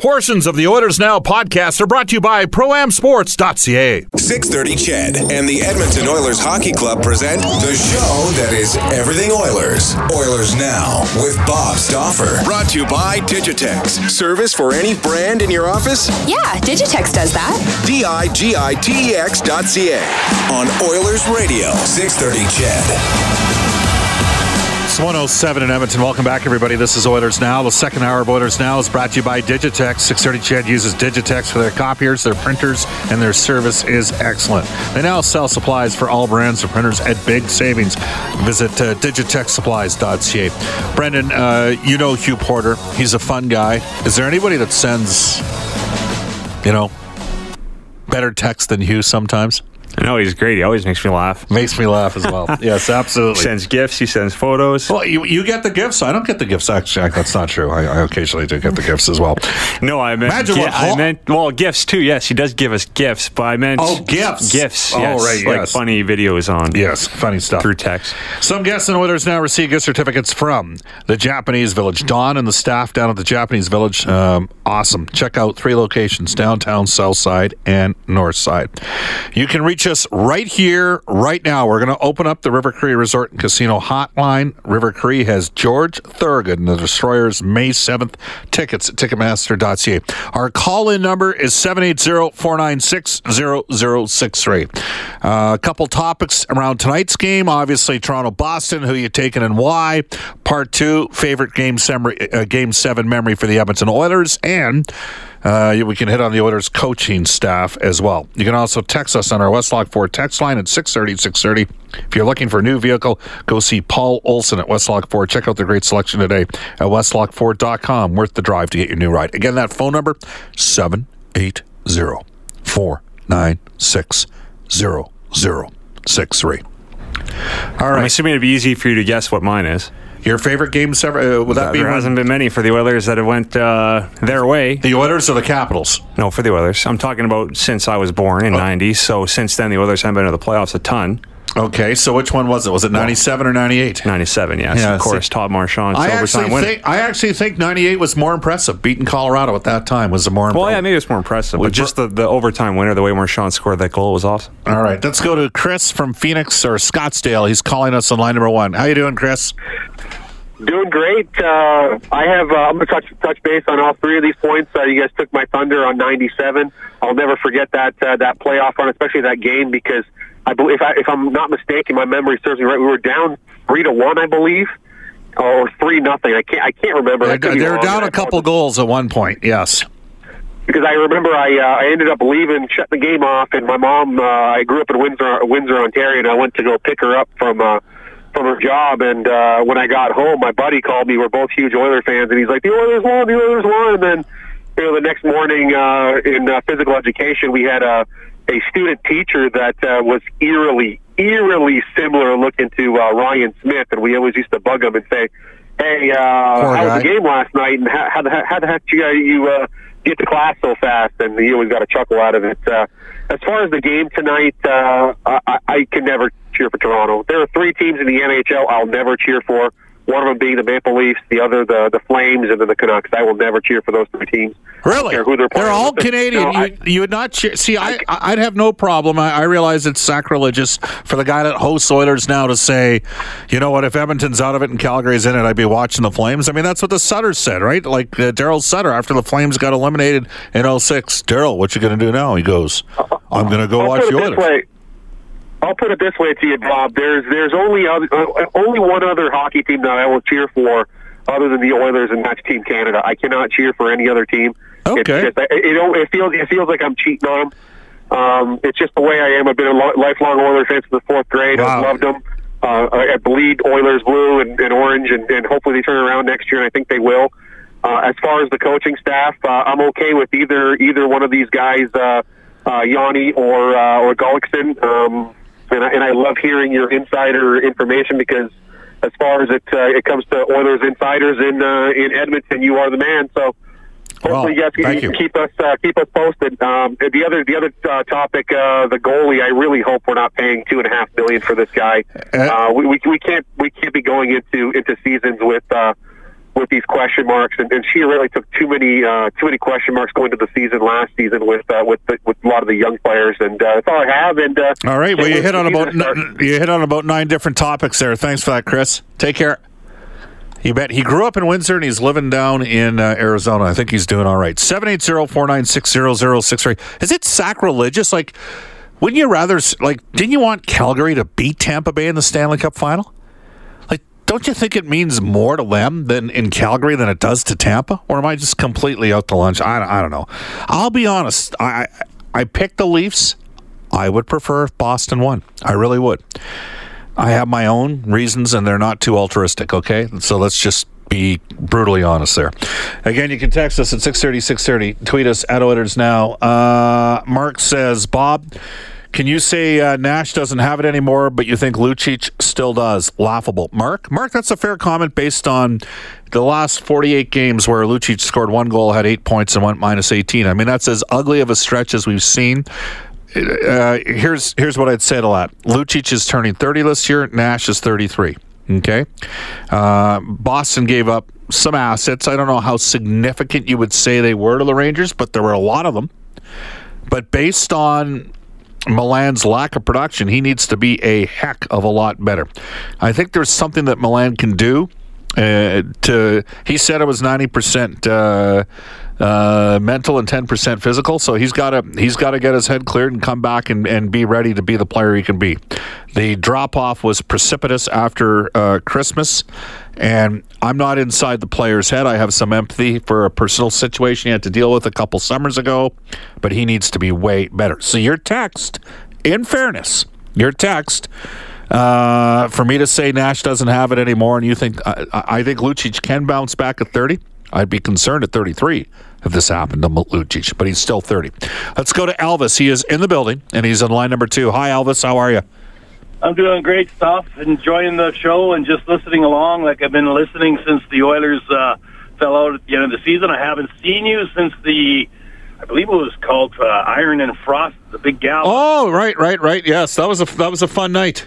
Portions of the Oilers Now podcast are brought to you by ProAmSports.ca. 630 CHED and the Edmonton Oilers Hockey Club present the show that is everything Oilers. Oilers Now with Bob Stauffer. Brought to you by Digitex. Service for any brand in your office? Yeah, Digitex does that. D-I-G-I-T-E-X dot C-A. On Oilers Radio, 630 CHED. It's 107 in Edmonton. Welcome back, everybody. This is Oilers Now. The second hour of Oilers Now is brought to you by Digitex. 630 CHED uses Digitex for their copiers, their printers, and their service is excellent. They now sell supplies for all brands of printers at big savings. Visit uh, digitexsupplies.ca. Brendan, uh, you know Hugh Porter. He's a fun guy. Is there anybody that sends, you know, better text than Hugh sometimes? No, he's great. He always makes me laugh. Makes me laugh as well. yes, absolutely. He sends gifts. He sends photos. Well, you, you get the gifts. I don't get the gifts. Actually, that's not true. I, I occasionally do get the gifts as well. No, I meant. Imagine gi- what I meant. Well, gifts too. Yes, he does give us gifts, but I meant. Oh, gifts. Gifts. Oh, yes, right, Like yes. funny videos on. Yes, funny stuff. Through text. Some guests and Oilers now receive gift certificates from the Japanese Village. Don and the staff down at the Japanese Village, um, awesome. Check out three locations downtown, south side, and north side. You can reach us right here, right now. We're going to open up the River Cree Resort and Casino hotline. River Cree has George Thorogood and the Destroyers May 7th tickets at Ticketmaster.ca. Our call in number is 780 496 0063. Uh, A couple topics around tonight's game. Obviously, Toronto Boston, who you taking and why. Part two, favorite game, sem- uh, game seven memory for the Edmonton Oilers. And uh, we can hit on the Oilers coaching staff as well. You can also text us on our Westlock Ford text line at 630 630. If you're looking for a new vehicle, go see Paul Olson at Westlock Ford. Check out the great selection today at westlockford.com. Worth the drive to get your new ride. Again, that phone number 780 496 0063. All I'm assuming it'd be easy for you to guess what mine is. Your favorite game ever? Uh, would that be there one- hasn't been many for the Oilers that have went uh, their way. the Oilers or the Capitals? No, for the Oilers. I'm talking about since I was born Oh. in '90. So since then, the Oilers haven't been to the playoffs a ton. Okay, so which one was it? Was it 97 or 98? '97, yes, Yeah, of course. see- Todd Marchant, I overtime actually winner. think I actually think 98 was more impressive. Beating Colorado at that time was the more impressive. well, yeah, maybe it's more impressive, Well, but just the, the overtime winner, the way Marchant scored that goal was awesome. All right, let's go to Chris from Phoenix or Scottsdale. He's calling us on line number one. How you doing, Chris? Doing great. Uh, I have. Uh, I'm going to touch touch base on all three of these points. Uh, you guys took my thunder on '97. I'll never forget that uh, that playoff run, especially that game, because I believe, if, I, if I'm not mistaken, my memory serves me right. We were down three to one, I believe, or three nothing. I can't. I can't remember. They're, they're down a couple goals at one point. Yes. because I remember I uh, I ended up leaving, shut the game off, and my mom. Uh, I grew up in Windsor, Windsor, Ontario, and I went to go pick her up from uh, from her job. And uh, when I got home, my buddy called me. We're both huge Oilers fans, and he's like, "The Oilers won, the Oilers won." And then you know, the next morning uh, in uh, physical education, we had a a student teacher that uh, was eerily eerily similar looking to uh, Ryan Smyth, and we always used to bug him and say. Hey, uh, Poor how was the game last night, and how, how the how the heck you uh, you uh, get to class so fast? And he always got a chuckle out of it. Uh, as far as the game tonight, uh, I, I can never cheer for Toronto. There are three teams in the NHL I'll never cheer for. One of them being the Maple Leafs, the other the the Flames, and then the Canucks. I will never cheer for those three teams. Really? who they're playing. all with. Canadian. No, I- you, you would not cheer. See, I, I'd have no problem. I, I realize it's sacrilegious for the guy that hosts Oilers now to say, you know what, if Edmonton's out of it and Calgary's in it, I'd be watching the Flames. I mean, that's what the Sutter said, right? Like uh, Daryl Sutter after the Flames got eliminated in 06. Daryl, what you going to do now? He goes, I'm going to go I'll watch the Oilers. I'll put it this way to you, Bob. There's there's only other, uh, only one other hockey team that I will cheer for, other than the Oilers, and that's Team Canada. I cannot cheer for any other team. Okay. It's just, it, it, it feels it feels like I'm cheating on them. Um, it's just the way I am. I've been a lo- lifelong Oilers fan since the fourth grade. Wow. I've loved them. Uh, I I bleed Oilers blue and, and orange, and, and hopefully they turn around next year. And I think they will. Uh, as far as the coaching staff, uh, I'm okay with either either one of these guys, uh, uh, Yawney or uh, or Gulutzan. Um, and, I, and I love hearing your insider information because, as far as it uh, it comes to Oilers insiders in uh, in Edmonton, you are the man. So hopefully you guys can, you. keep us uh, keep us posted. Um, the other the other uh, topic, uh, the goalie. I really hope we're not paying two and a half million for this guy. Uh, Uh, we, we we can't we can't be going into into seasons with. Uh, with these question marks, and, and she really took too many uh, too many question marks going to the season last season with uh, with the, with a lot of the young players, and uh, that's all I have. And uh, All right. Well, you hit on about season to start. n- you hit on about nine different topics there. Thanks for that, Chris. Take care. You bet. He grew up in Windsor and he's living down in uh, Arizona. I think he's doing all right. 780-496-0063. Is it sacrilegious? Like, wouldn't you rather, like, didn't you want Calgary to beat Tampa Bay in the Stanley Cup final? Don't you think it means more to them than in Calgary than it does to Tampa? Or am I just completely out to lunch? I, I don't know. I'll be honest. I, I, I picked the Leafs. I would prefer Boston won. I really would. I have my own reasons, and they're not too altruistic, okay? So let's just be brutally honest there. Again, you can text us at 630, 630. Tweet us at Oilers Now. Uh, Mark says, Bob, can you say uh, Nash doesn't have it anymore, but you think Lucic still does? Laughable. Mark? Mark, that's a fair comment based on the last 48 games where Lucic scored one goal, had eight points, and went minus 18. I mean, that's as ugly of a stretch as we've seen uh, here's here's what I'd say to that. Lucic is turning 30 this year. Nash is 33. Okay, uh, Boston gave up some assets. I don't know how significant you would say they were to the Rangers, but there were a lot of them. But based on Milan's lack of production, he needs to be a heck of a lot better. I think there's something that Milan can do. Uh, to he said it was 90 percent uh, uh, mental and 10 percent physical. So he's got to he's got to get his head cleared and come back and, and be ready to be the player he can be. The drop off was precipitous after uh, Christmas, and I'm not inside the player's head. I have some empathy for a personal situation he had to deal with a couple summers ago, but he needs to be way better. So your text, in fairness, your text. Uh, for me to say Nash doesn't have it anymore, and you think I, I think Lucic can bounce back at 30, I'd be concerned at 33 if this happened to Lucic, but he's still 30. Let's go to Elvis. He is in the building, and he's on line number two. Hi, Elvis. How are you? I'm doing great stuff, enjoying the show and just listening along. Like I've been listening since the Oilers uh, fell out at the end of the season. I haven't seen you since the, I believe it was called uh, Iron and Frost, the big gal. Oh, right, right, right. Yes, that was a that was a fun night.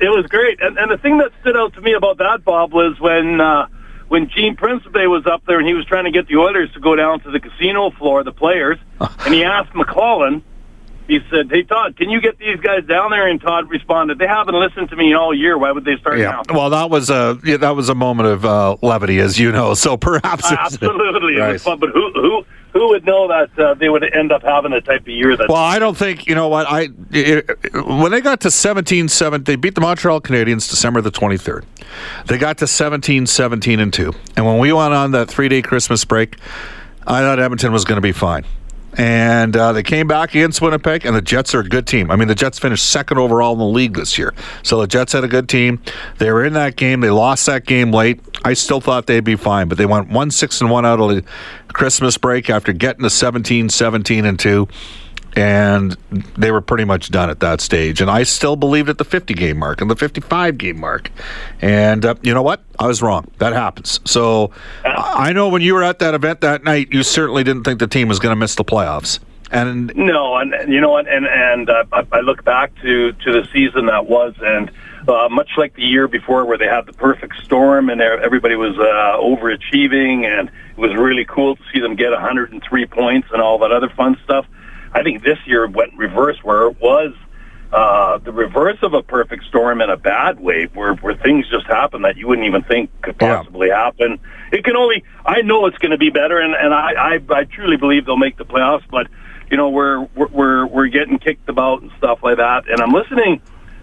It was great, and, and the thing that stood out to me about that, Bob, was when uh, when Gene Principe was up there and he was trying to get the Oilers to go down to the casino floor, the players, and he asked McLellan. He said, "Hey Todd, can you get these guys down there?" And Todd responded, "They haven't listened to me all year. Why would they start Yeah. now?" Well, that was a yeah, that was a moment of uh, levity, as you know. So perhaps it's- Absolutely, it Right. was fun. But who who who would know that uh, they would end up having the type of year that? Well, I don't think you know what I it, when they got to 17-7, they beat the Montreal Canadiens December the 23rd. They got to 17-17 and 2. And when we went on that 3-day Christmas break, I thought Edmonton was going to be fine. And uh, they came back against Winnipeg, and the Jets are a good team. I mean, the Jets finished second overall in the league this year. So the Jets had a good team. They were in that game. They lost that game late. I still thought they'd be fine, but they went 1 6 and 1 out of the Christmas break after getting to 17 17 and 2 and they were pretty much done at that stage. And I still believed at the 50 game mark and the 55 game mark. And uh, you know what? I was wrong. That happens. So I know when you were at that event that night, you certainly didn't think the team was going to miss the playoffs. And No, and and you know what? And and uh, I, I look back to to the season that was, and uh, much like the year before, where they had the perfect storm and everybody was uh, overachieving, and it was really cool to see them get 103 points and all that other fun stuff. I think this year went reverse, where it was uh, the reverse of a perfect storm in a bad way, where where things just happen that you wouldn't even think could Yeah. possibly happen. It can only I know it's going to be better, and and I, I I truly believe they'll make the playoffs, but you know we're we're we're, we're getting kicked about and stuff like that, and I'm listening.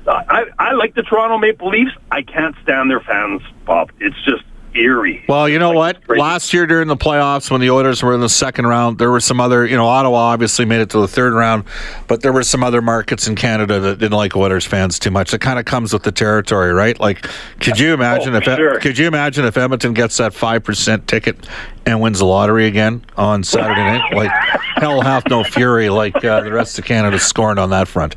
I I like the Toronto Maple Leafs. I can't stand their fans, Bob. It's just eerie. well, you know Like, what? Last year during the playoffs, when the Oilers were in the second round, there were some other, you know, Ottawa obviously made it to the third round, but there were some other markets in Canada that didn't like Oilers fans too much. It kind of comes with the territory, right? Like, could you imagine Oh, if sure. could you imagine if Edmonton gets that five percent ticket and wins the lottery again on Saturday night? Like, hell hath no fury like uh, the rest of Canada scorned on that front.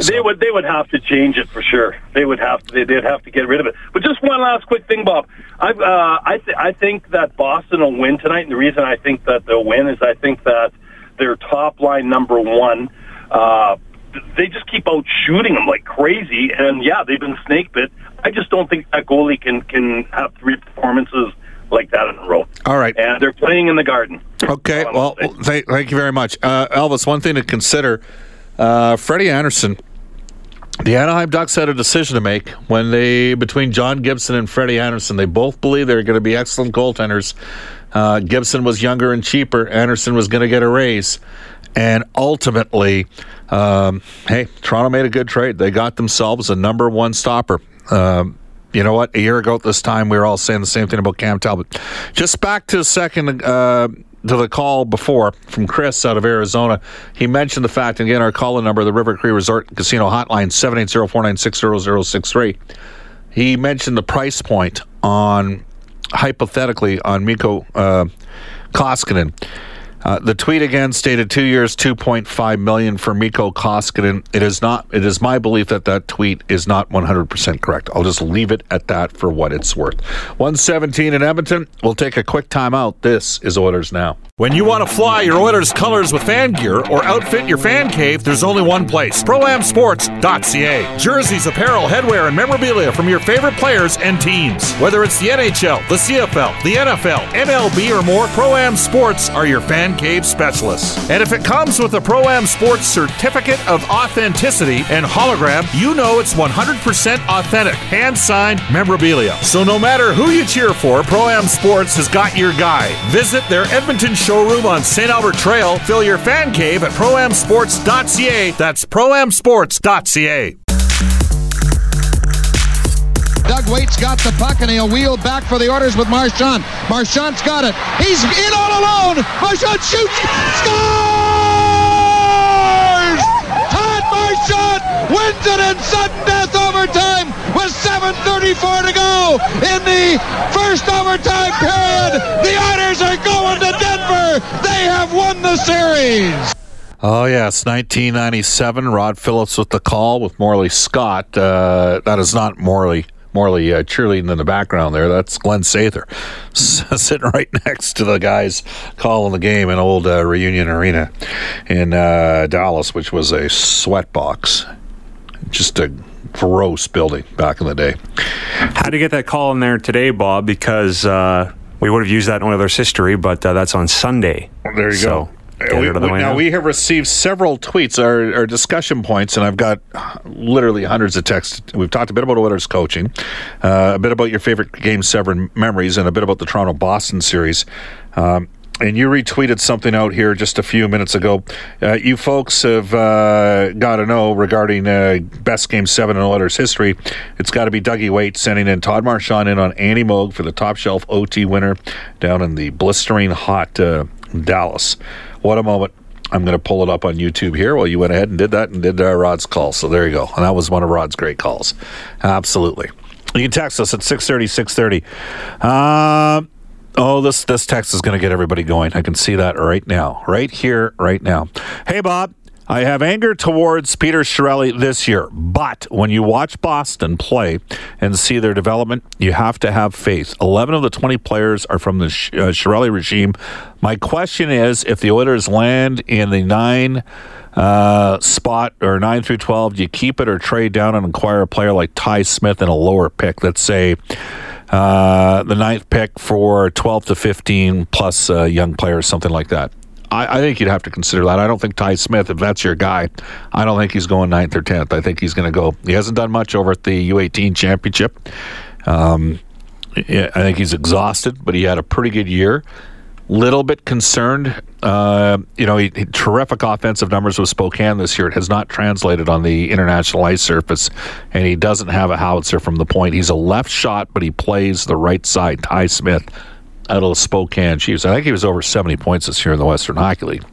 They would they would have to change it for sure. They would have to they, would have to get rid of it. But just one last quick thing, Bob. I uh, I th- I think that Boston will win tonight, and the reason I think that they'll win is I think that their top line number one. Uh, they just keep out shooting them like crazy, and yeah, they've been snake bit. I just don't think that goalie can can have three performances like that in a row. All right, and they're playing in the Garden. Okay, well, th- thank you very much, uh, Elvis. One thing to consider: uh, Freddie Andersen. The Anaheim Ducks had a decision to make when they between John Gibson and Freddie Andersen, They both believe they're going to be excellent goaltenders. Uh, Gibson was younger and cheaper. Andersen was going to get a raise, and ultimately, um, hey, Toronto made a good trade. They got themselves a number one stopper. Um, you know what? A year ago at this time, we were all saying the same thing about Cam Talbot. Just back to the second. Uh, to the call before from Chris out of Arizona. He mentioned the fact, and again, our call number, the River Cree Resort Casino Hotline, 780-496-0063. He mentioned the price point on, hypothetically, on Mikko uh, Koskinen. Uh, the tweet again stated two years, 2.5 million for Mikko Koskinen. It is not. It is my belief that that tweet is not 100% correct. I'll just leave it at that for what it's worth. 117 in Edmonton. We'll take a quick timeout. This is Oilers Now. When you want to fly your Oilers colors with fan gear or outfit your fan cave, there's only one place ProAmSports.ca. Jerseys, apparel, headwear, and memorabilia from your favorite players and teams. Whether it's the NHL, the CFL, the NFL, MLB, or more, ProAm Sports are your fan cave specialists. And if it comes with a Pro-Am Sports Certificate of Authenticity and hologram, you know it's 100% authentic, hand-signed memorabilia. So no matter who you cheer for, Pro-Am Sports has got your guy. Visit their Edmonton showroom on St. Albert Trail. Fill your fan cave at proamsports.ca. That's proamsports.ca. Doug Weight got the puck and he'll wheel back for the Oilers with Marchant. Marchant's got it. He's in all alone. Marchant shoots. Scores! Todd Marchant wins it in sudden death overtime with 7.34 to go in the first overtime period. The Oilers are going to Denver. They have won the series. Oh, yes, 1997. Rod Phillips with the call with Morley Scott. Uh, that is not Morley Morley uh, cheerleading in the background there. That's Glenn Sather sitting right next to the guys calling the game in old uh, Reunion Arena in uh, Dallas, which was a sweatbox. Just a gross building back in the day. How to get that call in there today, Bob? Because uh, we would have used that in Oilers history, but uh, that's on Sunday. There you so, go. We, we, now we have received several tweets, our, our, discussion points, and I've got literally hundreds of texts. We've talked a bit about Oilers coaching, uh, a bit about your favorite Game Seven memories, and a bit about the Toronto Boston series. Um, and you retweeted something out here just a few minutes ago. Uh, you folks have uh, got to know regarding uh, best game seven in Oilers history. It's got to be Dougie Weight sending in Todd Marchant in on Andy Moog for the top shelf OT winner down in the blistering hot uh, Dallas. What a moment. I'm going to pull it up on YouTube here. Well, you went ahead and did that and did uh, Rod's call. So there you go. And that was one of Rod's great calls. Absolutely. You can text us at 630, 630. Uh, oh, this, this text is going to get everybody going. I can see that right now. Right here, right now. Hey, Bob. I have anger towards Peter Chiarelli this year, but when you watch Boston play and see their development, you have to have faith. 11 of the 20 players are from the uh, Chiarelli regime. My question is if the Oilers land in the nine uh, spot or 9 through 12, do you keep it or trade down and acquire a player like Ty Smith in a lower pick? Let's say uh, the ninth pick for 12 to 15 plus a young player, something like that. I, I, think you'd have to consider that. I don't think Ty Smith, if that's your guy, I don't think he's going ninth or tenth. I think he's going to go. He hasn't done much over at the U18 championship. Um, I think he's exhausted, but he had a pretty good year. Little bit concerned. Uh, you know, he, he, terrific offensive numbers with Spokane this year. It has not translated on the international ice surface, and he doesn't have a howitzer from the point. He's a left shot, but he plays the right side. Ty Smith out of Spokane Chiefs. I think he was over 70 points this year in the Western Hockey League.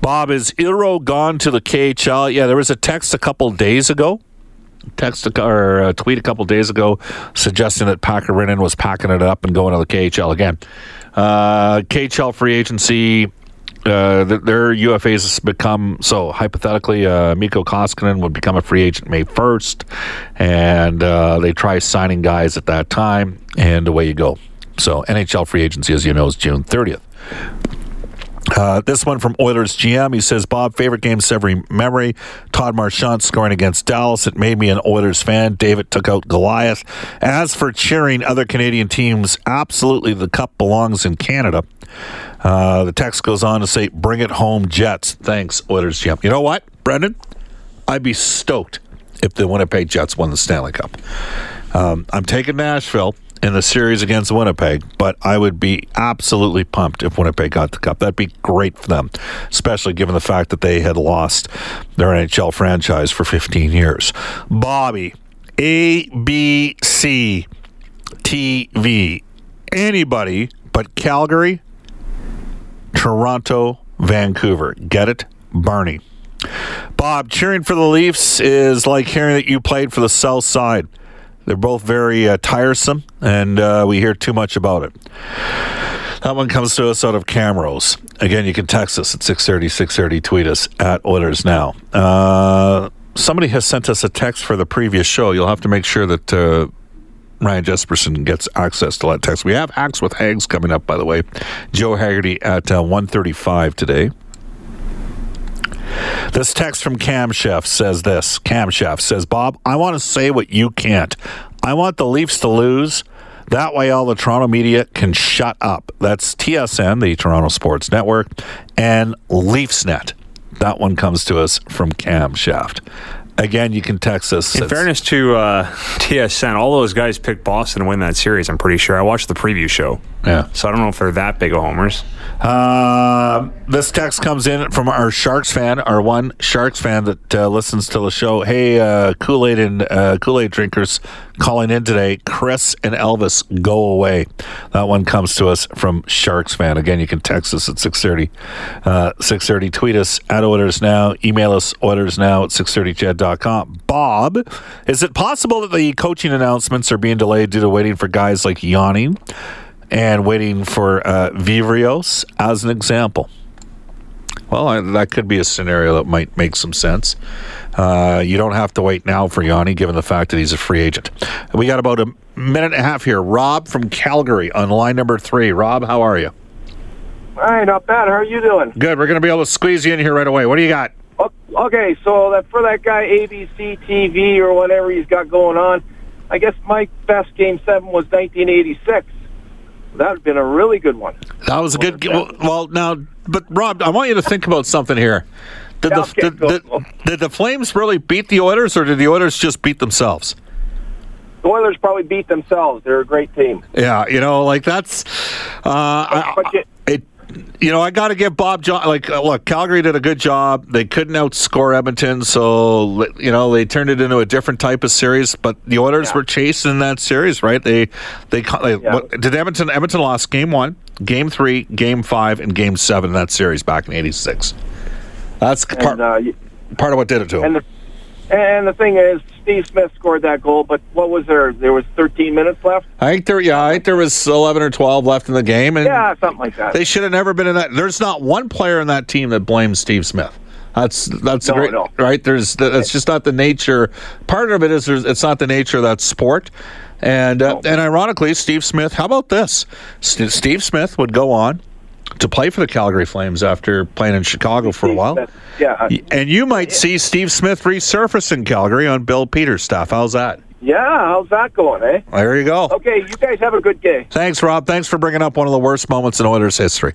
Bob, is Iiro gone to the KHL? Yeah, there was a text a couple days ago. Text or a tweet a couple days ago suggesting that Pakarinen was packing it up and going to the KHL again. Uh, KHL free agency uh, their UFAs has become so hypothetically, uh, Mikko Koskinen would become a free agent May 1st, and uh, they try signing guys at that time, and away you go. So NHL free agency, as you know, is June 30th. Uh, this one from Oilers GM. He says, Bob, favorite game every memory. Todd Marchant scoring against Dallas. It made me an Oilers fan. David took out Goliath. As for cheering other Canadian teams, absolutely the cup belongs in Canada. Uh, the text goes on to say, bring it home, Jets. Thanks, Oilers GM. You know what, Brendan? I'd be stoked if the Winnipeg Jets won the Stanley Cup. Um, I'm taking Nashville in the series against Winnipeg, but I would be absolutely pumped if Winnipeg got the cup. That'd be great for them, especially given the fact that they had lost their NHL franchise for 15 years. Bobby, ABC TV, anybody but Calgary, Toronto, Vancouver. Get it? Barney. Bob, cheering for the Leafs is like hearing that you played for the South Side. They're both very uh, tiresome, and uh, we hear too much about it. That one comes to us out of Camrose. Again, you can text us at 630, 630, tweet us at Oilers Now. Uh, somebody has sent us a text for the previous show. You'll have to make sure that uh, Ryan Jespersen gets access to that text. We have Hacks with Hags coming up, by the way. Joe Haggerty at uh, 135 today. This text from Cam Chef says this. Cam Chef says, Bob, I want to say what you can't. I want the Leafs to lose. That way, all the Toronto media can shut up. That's TSN, the Toronto Sports Network, and Leafsnet. That one comes to us from Camshaft. Again, you can text us. In fairness to uh, TSN, all those guys picked Boston to win that series. I'm pretty sure. I watched the preview show, yeah. so I don't know if they're that big of homers. Uh, this text comes in from our Sharks fan, our one Sharks fan that uh, listens to the show. Hey, uh, Kool Aid and uh, Kool Aid drinkers calling in today. Chris and Elvis, go away. That one comes to us from Sharks fan. Again, you can text us at six thirty, uh, six thirty. Tweet us at Oilers Now. Email us Oilers Now at six thirty CHED.com. Bob, is it possible that the coaching announcements are being delayed due to waiting for guys like Yanni? And waiting for uh, Viveiros as an example. Well, I, that could be a scenario that might make some sense. Uh, you don't have to wait now for Yanni, given the fact that he's a free agent. We got about a minute and a half here. Rob from Calgary on line number three. Rob, how are you? Hi, not bad. How are you doing? Good. We're going to be able to squeeze you in here right away. What do you got? Okay, so that for that guy ABC TV or whatever he's got going on, I guess my best game seven was 1986. That would have been a really good one. That was a good. Well, well, now, but Rob, I want you to think about something here. Did the, Okay, did, did, did the Flames really beat the Oilers, or did the Oilers just beat themselves? The Oilers probably beat themselves. They're a great team. Yeah, you know, like that's. Uh, I, But you- it, you know, I got to give Bob John. Like, uh, look, Calgary did a good job. They couldn't outscore Edmonton, so you know they turned it into a different type of series. But the Oilers Yeah. were chasing that series, right? They, they, they Yeah. what, did Edmonton. Edmonton lost game one, game three, game five, and game seven in that series back in '86. That's part, And, uh, part of what did it to them. And the thing is, Steve Smith scored that goal. But what was there? There was 13 minutes left. I think there, yeah, I think there was 11 or 12 left in the game, and Yeah, something like that. They should have never been in that. There's not one player in that team that blames Steve Smith. That's that's No, great no. right. There's that's just not the nature. Part of it is there's, it's not the nature of that sport. And uh, and ironically, Steve Smith. How about this? St- Steve Smith would go on to play for the Calgary Flames after playing in Chicago for a while. Yeah, And you might see Steve Smith resurface in Calgary on Bill Peters' staff. How's that? yeah. How's that going, eh? There you go. Okay, you guys have a good day. Thanks, Rob. Thanks for bringing up one of the worst moments in Oilers history.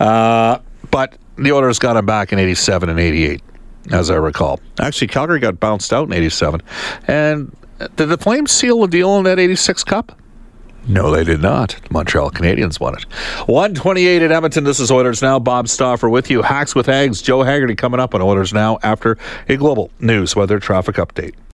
Uh, but the Oilers got him back in 87 and 88, as I recall. Actually, Calgary got bounced out in 87. And did the Flames seal the deal in that 86 Cup? No, they did not. Montreal Canadiens won it. 128 at Edmonton. This is Oilers Now. Bob Stauffer with you. Hacks with Hags. Joe Haggerty coming up on Oilers Now after a global news weather traffic update.